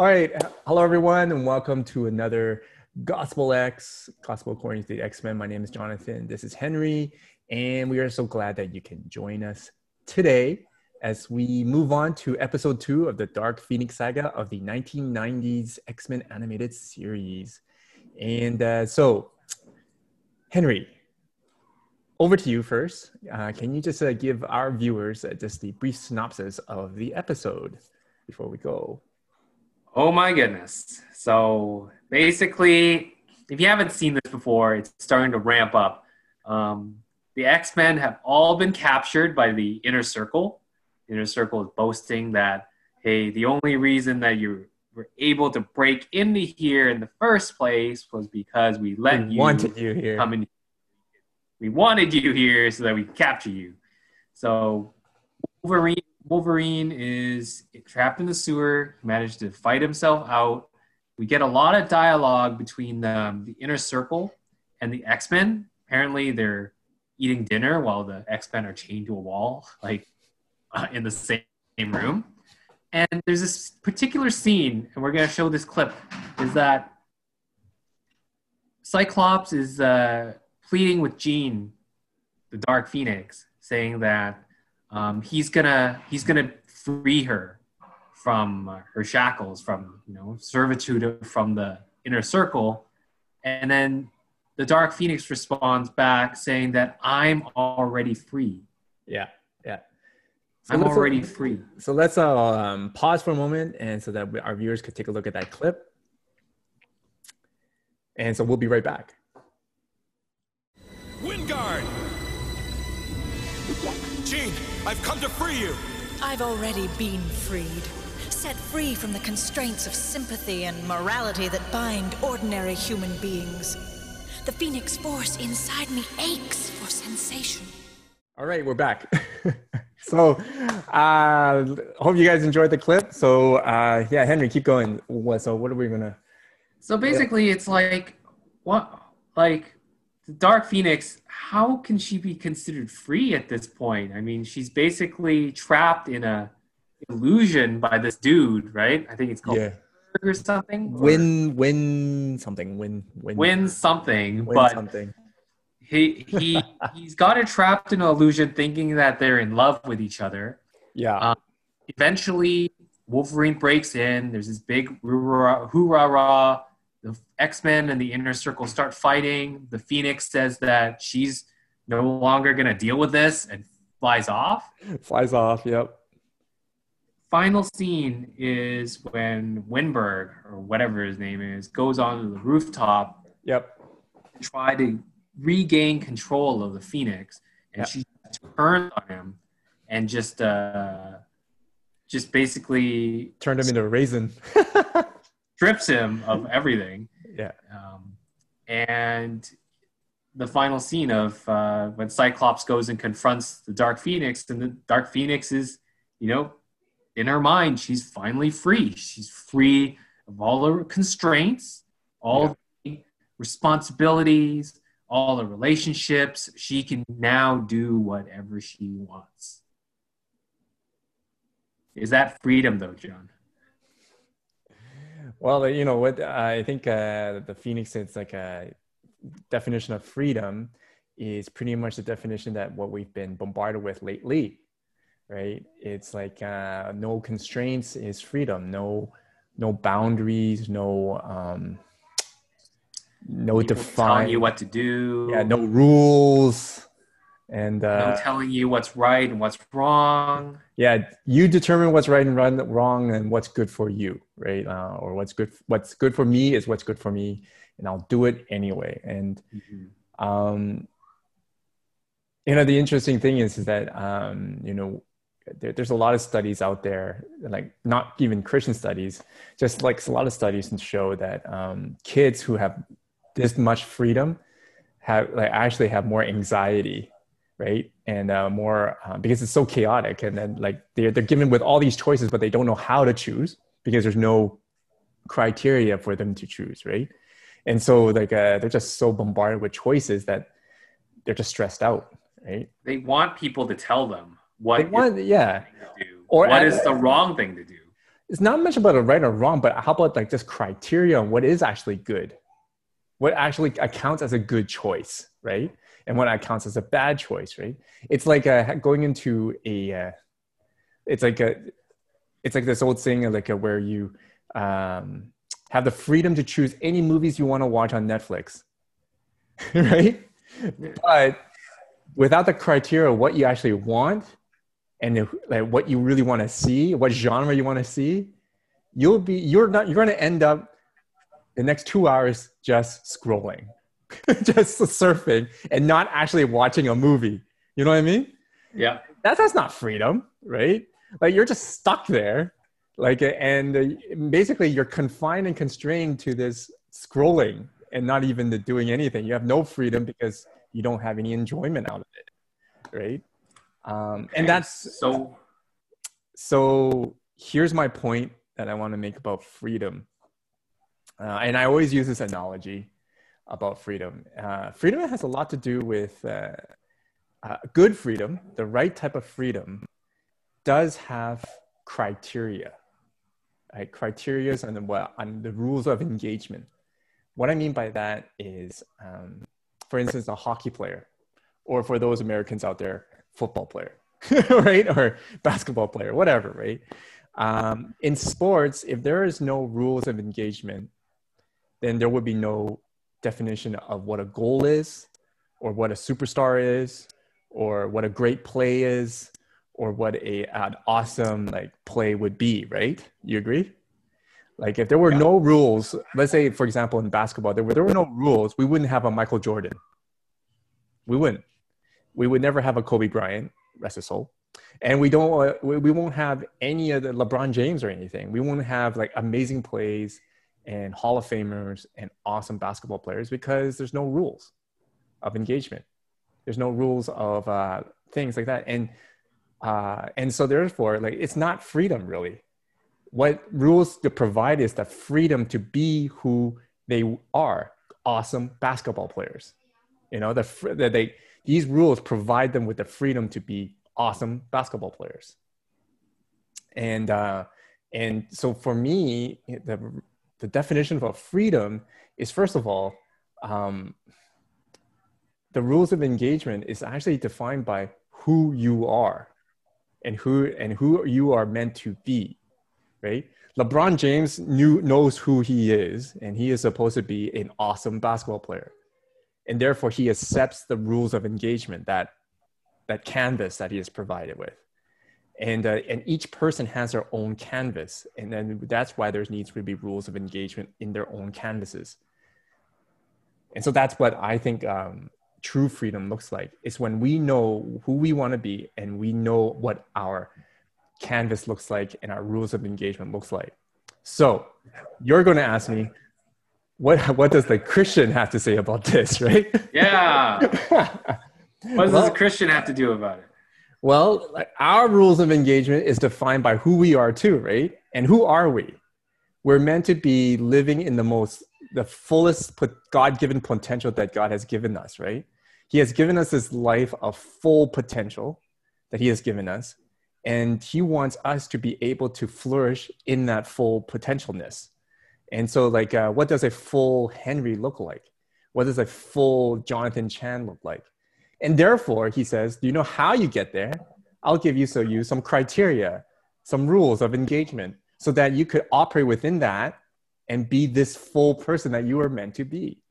All right. Hello, everyone, and welcome to another Gospel X, Gospel According to the X Men. My name is Jonathan. This is Henry, and we are so glad that you can join us today as we move on to episode two of the Dark Phoenix saga of the 1990s X Men animated series. And uh, so, Henry, over to you first. Uh, can you just uh, give our viewers uh, just the brief synopsis of the episode before we go? Oh my goodness. So basically, if you haven't seen this before, it's starting to ramp up. Um, the X Men have all been captured by the Inner Circle. The Inner Circle is boasting that, hey, the only reason that you were able to break into here in the first place was because we let We you wanted you here. come in. We wanted you here so that we could capture you. So Wolverine Wolverine is trapped in the sewer, managed to fight himself out. We get a lot of dialogue between the, the inner circle and the X Men. Apparently, they're eating dinner while the X Men are chained to a wall, like uh, in the same room. And there's this particular scene, and we're going to show this clip, is that Cyclops is uh, pleading with Jean, the Dark Phoenix, saying that um, he's gonna he's gonna free her from uh, her shackles, from you know servitude from the inner circle, and then the Dark Phoenix responds back saying that I'm already free. Yeah, yeah. So I'm let's, uh, already free. So let's uh, um, pause for a moment, and so that we- our viewers could take a look at that clip. And so we'll be right back. Wyngarde! Jean, I've come to free you! I've already been freed. Set free from the constraints of sympathy and morality that bind ordinary human beings. The Phoenix Force inside me aches for sensation. All right, we're back. so, uh, hope you guys enjoyed the clip. So, uh, yeah, Henry, keep going. What? So, what are we gonna? So basically, it's like what like the Dark Phoenix. How can she be considered free at this point? I mean, she's basically trapped in a illusion by this dude, right? I think it's called Yeah, or something. or win, win something, win, win, win something, win but something. he he he's got her trapped in an illusion, thinking that they're in love with each other. Yeah, Uh, Eventually, Wolverine breaks in. There's this big hoorah hoorah. The X Men and the Inner Circle start fighting. The Phoenix says that she's no longer gonna deal with this and flies off. flies off. Yep. Final scene is when Winberg or whatever his name is goes onto the rooftop Yep. try to regain control of the Phoenix, and Yeah. she turns on him and just uh, just basically Turned him into a raisin. strips him of everything. yeah. Um, and the final scene of uh, when Cyclops goes and confronts the Dark Phoenix, and the Dark Phoenix is, you know, in her mind, she's finally free. She's free of all the constraints, all the responsibilities, all the relationships. She can now do whatever she wants. Is that freedom, though, John? Well, you know what? I think uh, the Phoenix is like a definition of freedom is pretty much the definition that what we've been bombarded with lately, right? It's like uh, no constraints is freedom, no no boundaries, no um, no People define, telling you what to do. yeah, no rules, and no uh, telling you what's right and what's wrong. Yeah you determine what's right and wrong and what's good for you right? Uh, or what's good what's good for me is what's good for me and i'll do it anyway. And um you know the interesting thing is, is that um you know there, there's a lot of studies out there like not even christian studies just like a lot of studies and show that um kids who have this much freedom have like actually have more anxiety right? And uh, more uh, because it's so chaotic and then like they're, they're given with all these choices but they don't know how to choose because there's no criteria for them to choose right? And so like uh, they're just so bombarded with choices that they're just stressed out right? They want people to tell them what they want is yeah. the to do, Or what at- is the wrong thing to do. it's not much about a right or wrong, but how about like just criteria on what is actually good, what actually accounts as a good choice, right? And what counts as a bad choice, right? It's like uh, going into a, uh, it's like a, it's like this old saying like a, where you um, have the freedom to choose any movies you want to watch on Netflix, right? But without the criteria, what you actually want and if, like what you really want to see, what genre you want to see, you'll be you're not you're going to end up the next two hours just scrolling, just surfing, and not actually watching a movie. You know what I mean? Yeah. That's that's not freedom, right? Like you're just stuck there, like and uh, basically you're confined and constrained to this scrolling and not even the doing anything. You have no freedom because you don't have any enjoyment out of it, right? Um, and that's so. So here's my point that I want to make about freedom. Uh, and I always use this analogy about freedom. Uh, freedom has a lot to do with uh, uh good freedom, the right type of freedom, does have criteria, right? Criteria on the, on the rules of engagement. What I mean by that is, um, for instance, a hockey player, or for those Americans out there, football player, right? Or basketball player, whatever, right? Um, in sports, if there is no rules of engagement, then there would be no definition of what a goal is, or what a superstar is, or what a great play is, or what a an awesome like play would be, right? You agree? Like if there were yeah. no rules, let's say for example in basketball, there were there were no rules, we wouldn't have a Michael Jordan. We wouldn't we would never have a Kobe Bryant, rest his soul. And we don't, we, we won't have any of the LeBron James or anything. We won't have like amazing plays and Hall of Famers and awesome basketball players because there's no rules of engagement. There's no rules of uh, things like that. And, uh, and so therefore, like, it's not freedom really. What rules to provide is the freedom to be who they are, awesome basketball players. You know, the, the they, these rules provide them with the freedom to be awesome basketball players. And uh, and so for me, the the definition of freedom is first of all, um, the rules of engagement is actually defined by who you are, and who and who you are meant to be, right? LeBron James knew knows who he is, and he is supposed to be an awesome basketball player and therefore he accepts the rules of engagement that that canvas that he is provided with and uh, and each person has their own canvas and then that's why there needs to be rules of engagement in their own canvases and so that's what i think um, true freedom looks like it's when we know who we want to be and we know what our canvas looks like and our rules of engagement looks like so you're going to ask me what what does the Christian have to say about this, right? Yeah. what does well, the Christian have to do about it? Well, our rules of engagement is defined by who we are too, right? And who are we? We're meant to be living in the most the fullest God-given potential that God has given us, right? He has given us this life of full potential that he has given us, and he wants us to be able to flourish in that full potentialness and so, like, uh, what does a full Henry look like? What does a full Jonathan Chan look like? And therefore, he says, do you know how you get there? I'll give you so you some criteria, some rules of engagement, so that you could operate within that and be this full person that you were meant to be.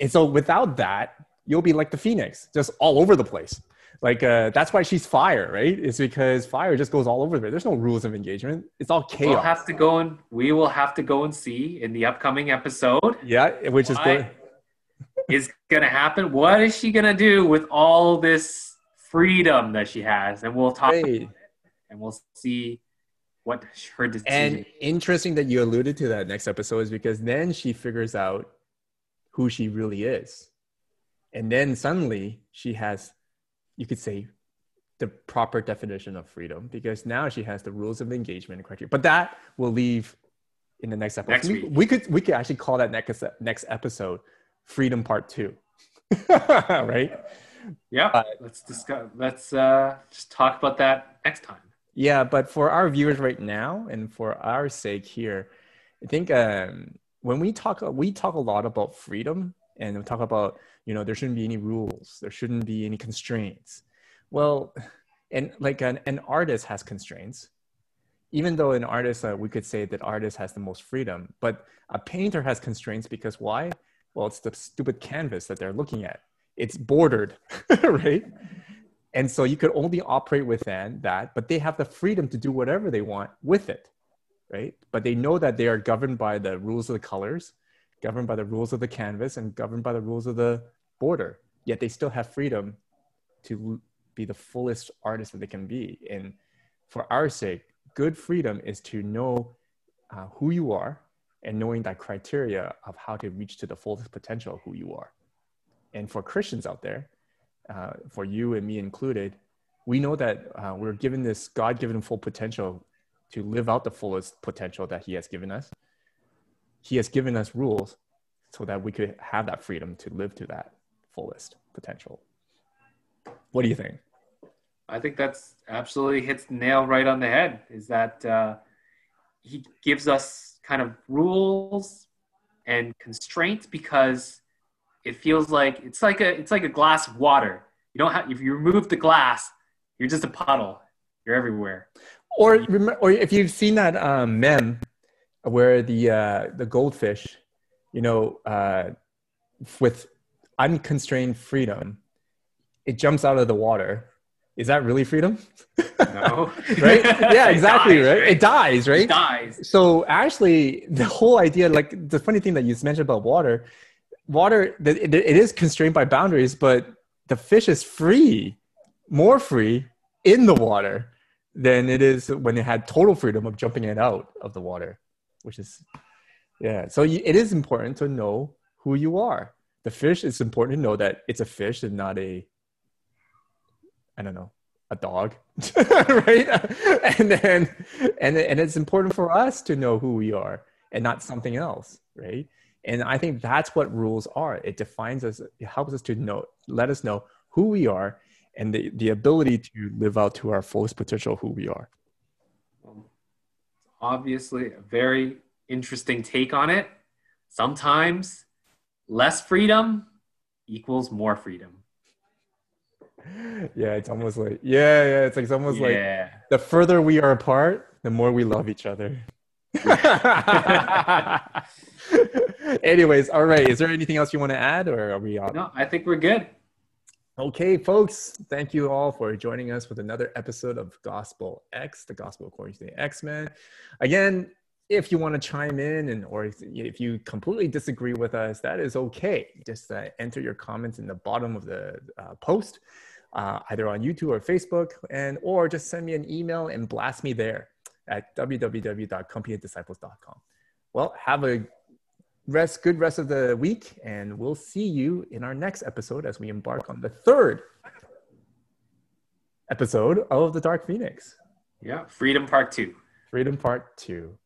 And so, without that, you'll be like the phoenix, just all over the place like uh, that's why she's fire, right? It's because fire just goes all over there. There's no rules of engagement. It's all chaos. We'll have to go and we will have to go and see in the upcoming episode. Yeah, which is good. Is gonna happen. What is she gonna do with all this freedom that she has? And we'll talk right. and we'll see what her decision. And interesting that you alluded to that next episode is because then she figures out who she really is. And then suddenly she has you could say the proper definition of freedom because now she has the rules of engagement and criteria. But that will leave in the next episode. Next we, we, could we could actually call that next next episode freedom part two. right? Yeah. Uh, let's discuss let's uh just talk about that next time. Yeah, but for our viewers right now and for our sake here, I think um, when we talk, we talk a lot about freedom and we talk about, you know, there shouldn't be any rules, there shouldn't be any constraints. Well, and like an, an artist has constraints, even though an artist, uh, we could say that artist has the most freedom, but a painter has constraints because why? Well, it's the stupid canvas that they're looking at. It's bordered, right? And so you could only operate within that, but they have the freedom to do whatever they want with it, right? But they know that they are governed by the rules of the colors, governed by the rules of the canvas, and governed by the rules of the border. Yet they still have freedom to be the fullest artist that they can be. And for our sake, good freedom is to know uh, who you are and knowing that criteria of how to reach to the fullest potential of who you are. And for Christians out there, uh, for you and me included, we know that uh, we're given this God given full potential to live out the fullest potential that He has given us. He has given us rules so that we could have that freedom to live to that fullest potential. What do you think? I think that's absolutely hits nail right on the head. Is that uh, he gives us kind of rules and constraints because it feels like it's like a it's like a glass of water. You don't have if you remove the glass, you're just a puddle. You're everywhere. Or or if you've seen that um, meme where the uh, the goldfish, you know, uh, with unconstrained freedom, it jumps out of the water is that really freedom? No. right? Yeah, exactly, dies, right? right? It dies, right? It dies. So actually, the whole idea, like the funny thing that you mentioned about water, water, it, it is constrained by boundaries, but the fish is free, more free in the water than it is when it had total freedom of jumping it out of the water, which is, yeah. So it is important to know who you are. The fish, it's important to know that it's a fish and not a I don't know, a dog, right? and then, and and it's important for us to know who we are and not something else, right? And I think that's what rules are. It defines us, it helps us to know, let us know who we are and the, the ability to live out to our fullest potential who we are. Um, obviously, a very interesting take on it. Sometimes less freedom equals more freedom yeah, it's almost like yeah, yeah. It's like it's almost yeah. like the further we are apart, the more we love each other. Anyways, all right. Is there anything else you want to add, or are we on? No, I think we're good. Okay, folks. Thank you all for joining us with another episode of Gospel X, the Gospel according to the X Men. Again, if you want to chime in and or if you completely disagree with us that is okay just uh, enter your comments in the bottom of the uh, post uh, either on youtube or facebook and or just send me an email and blast me there at www.competenddisciples.com well have a rest good rest of the week and we'll see you in our next episode as we embark on the third episode of the dark phoenix. Yeah freedom part two. Freedom part two